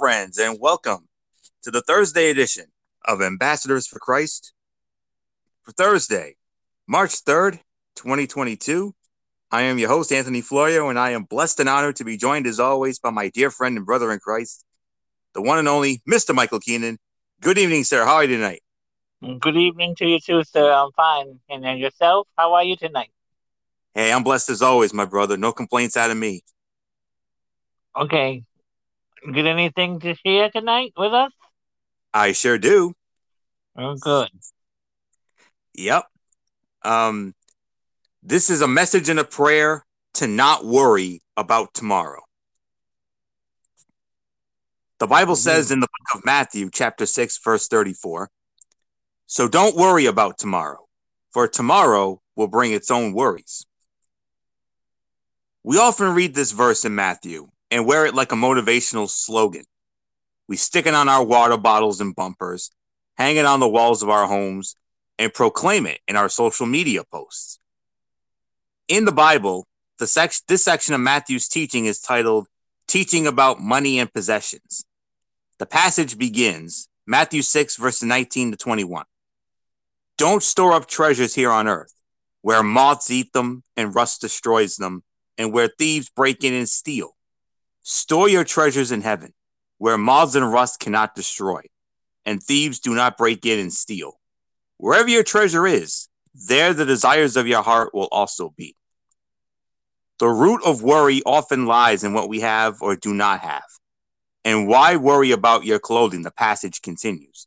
friends, and welcome to the Thursday edition of Ambassadors for Christ for Thursday, March 3rd, 2022. I am your host, Anthony Florio, and I am blessed and honored to be joined as always by my dear friend and brother in Christ, the one and only Mr. Michael Keenan. Good evening, sir. How are you tonight? Good evening to you too, sir. I'm fine. And then yourself, how are you tonight? Hey, I'm blessed as always, my brother. No complaints out of me. Okay. Get anything to share tonight with us? I sure do. Oh, good. Yep. Um, this is a message and a prayer to not worry about tomorrow. The Bible says in the book of Matthew, chapter 6, verse 34 So don't worry about tomorrow, for tomorrow will bring its own worries. We often read this verse in Matthew and wear it like a motivational slogan. We stick it on our water bottles and bumpers, hang it on the walls of our homes, and proclaim it in our social media posts. In the Bible, the sec- this section of Matthew's teaching is titled Teaching About Money and Possessions. The passage begins, Matthew 6, verses 19 to 21. Don't store up treasures here on earth, where moths eat them and rust destroys them, and where thieves break in and steal. Store your treasures in heaven, where moths and rust cannot destroy, and thieves do not break in and steal. Wherever your treasure is, there the desires of your heart will also be. The root of worry often lies in what we have or do not have. And why worry about your clothing? The passage continues.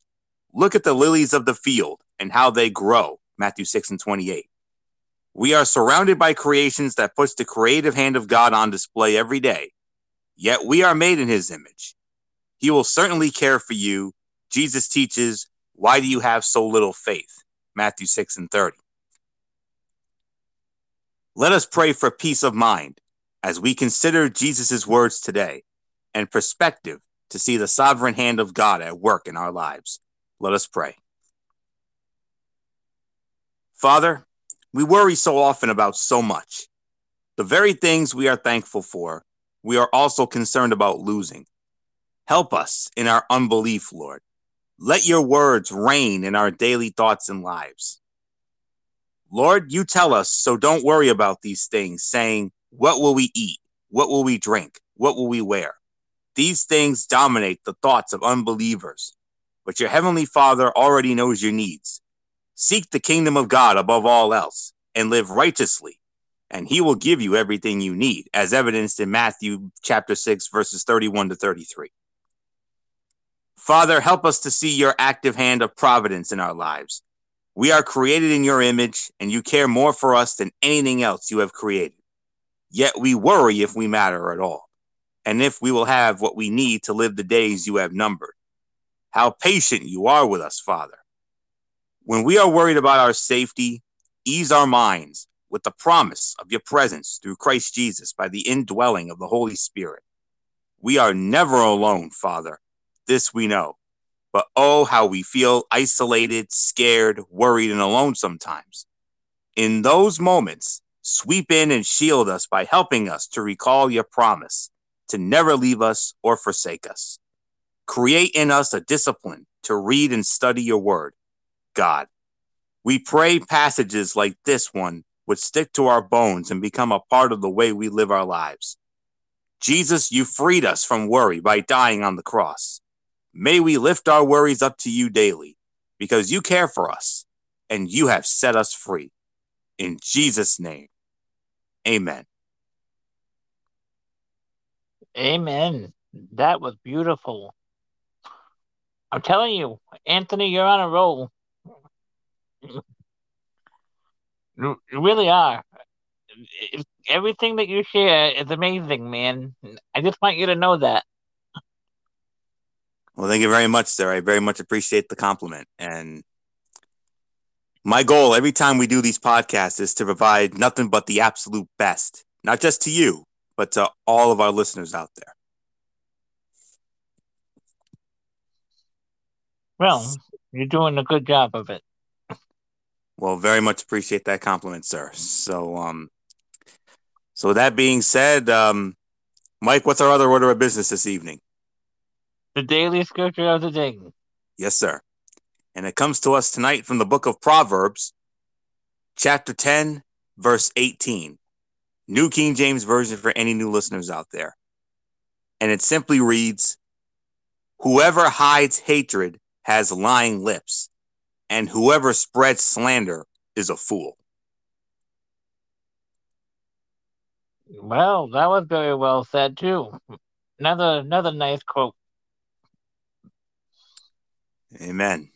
Look at the lilies of the field and how they grow. Matthew 6 and 28. We are surrounded by creations that puts the creative hand of God on display every day. Yet we are made in his image. He will certainly care for you. Jesus teaches, Why do you have so little faith? Matthew 6 and 30. Let us pray for peace of mind as we consider Jesus' words today and perspective to see the sovereign hand of God at work in our lives. Let us pray. Father, we worry so often about so much. The very things we are thankful for, we are also concerned about losing. Help us in our unbelief, Lord. Let your words reign in our daily thoughts and lives. Lord, you tell us, so don't worry about these things, saying, What will we eat? What will we drink? What will we wear? These things dominate the thoughts of unbelievers, but your heavenly Father already knows your needs. Seek the kingdom of God above all else and live righteously, and he will give you everything you need, as evidenced in Matthew chapter 6, verses 31 to 33. Father, help us to see your active hand of providence in our lives. We are created in your image, and you care more for us than anything else you have created. Yet we worry if we matter at all, and if we will have what we need to live the days you have numbered. How patient you are with us, Father. When we are worried about our safety, ease our minds with the promise of your presence through Christ Jesus by the indwelling of the Holy Spirit. We are never alone, Father. This we know. But oh, how we feel isolated, scared, worried, and alone sometimes. In those moments, sweep in and shield us by helping us to recall your promise to never leave us or forsake us. Create in us a discipline to read and study your word God. We pray passages like this one would stick to our bones and become a part of the way we live our lives. Jesus, you freed us from worry by dying on the cross. May we lift our worries up to you daily because you care for us and you have set us free. In Jesus' name, amen. Amen. That was beautiful. I'm telling you, Anthony, you're on a roll. You really are. Everything that you share is amazing, man. I just want you to know that. Well, thank you very much, sir. I very much appreciate the compliment. And my goal every time we do these podcasts is to provide nothing but the absolute best, not just to you, but to all of our listeners out there. Well, you're doing a good job of it. Well, very much appreciate that compliment, sir. So, um, so with that being said, um, Mike, what's our other order of business this evening? The daily scripture of the day. Yes, sir. And it comes to us tonight from the book of Proverbs, chapter 10, verse 18. New King James Version for any new listeners out there. And it simply reads Whoever hides hatred has lying lips, and whoever spreads slander is a fool. Well, that was very well said too. Another another nice quote. Amen.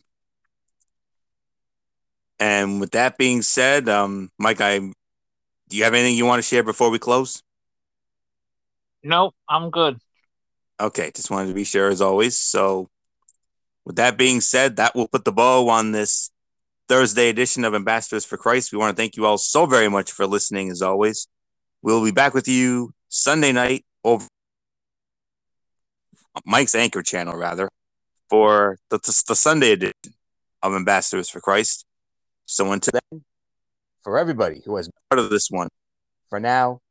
And with that being said, um, Mike, I do you have anything you want to share before we close? Nope, I'm good. Okay, just wanted to be sure as always. So, with that being said, that will put the bow on this Thursday edition of Ambassadors for Christ. We want to thank you all so very much for listening as always. We'll be back with you Sunday night over Mike's Anchor channel, rather, for the, the Sunday edition of Ambassadors for Christ. So until then, for everybody who has part of this one, for now,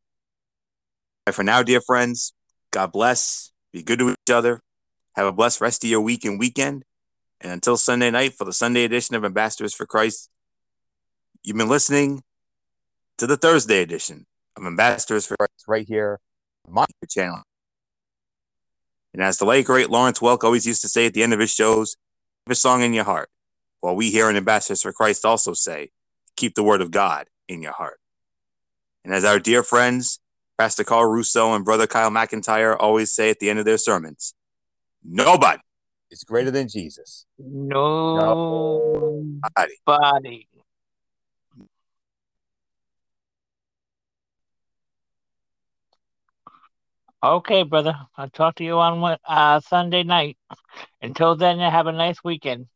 for now, dear friends, God bless. Be good to each other. Have a blessed rest of your week and weekend. And until Sunday night for the Sunday edition of Ambassadors for Christ, you've been listening to the Thursday edition of Ambassadors for Christ right here on my channel. And as the late great Lawrence Welk always used to say at the end of his shows, keep a song in your heart. While we here in Ambassadors for Christ also say, keep the word of God in your heart. And as our dear friends, Pastor Carl Russo and Brother Kyle McIntyre always say at the end of their sermons, nobody is greater than Jesus. Nobody. Nobody. Okay, brother. I'll talk to you on uh, Sunday night. Until then, have a nice weekend.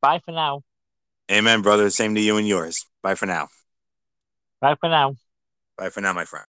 Bye for now. Amen, brother. Same to you and yours. Bye for now. Bye for now. Bye for now, my friend.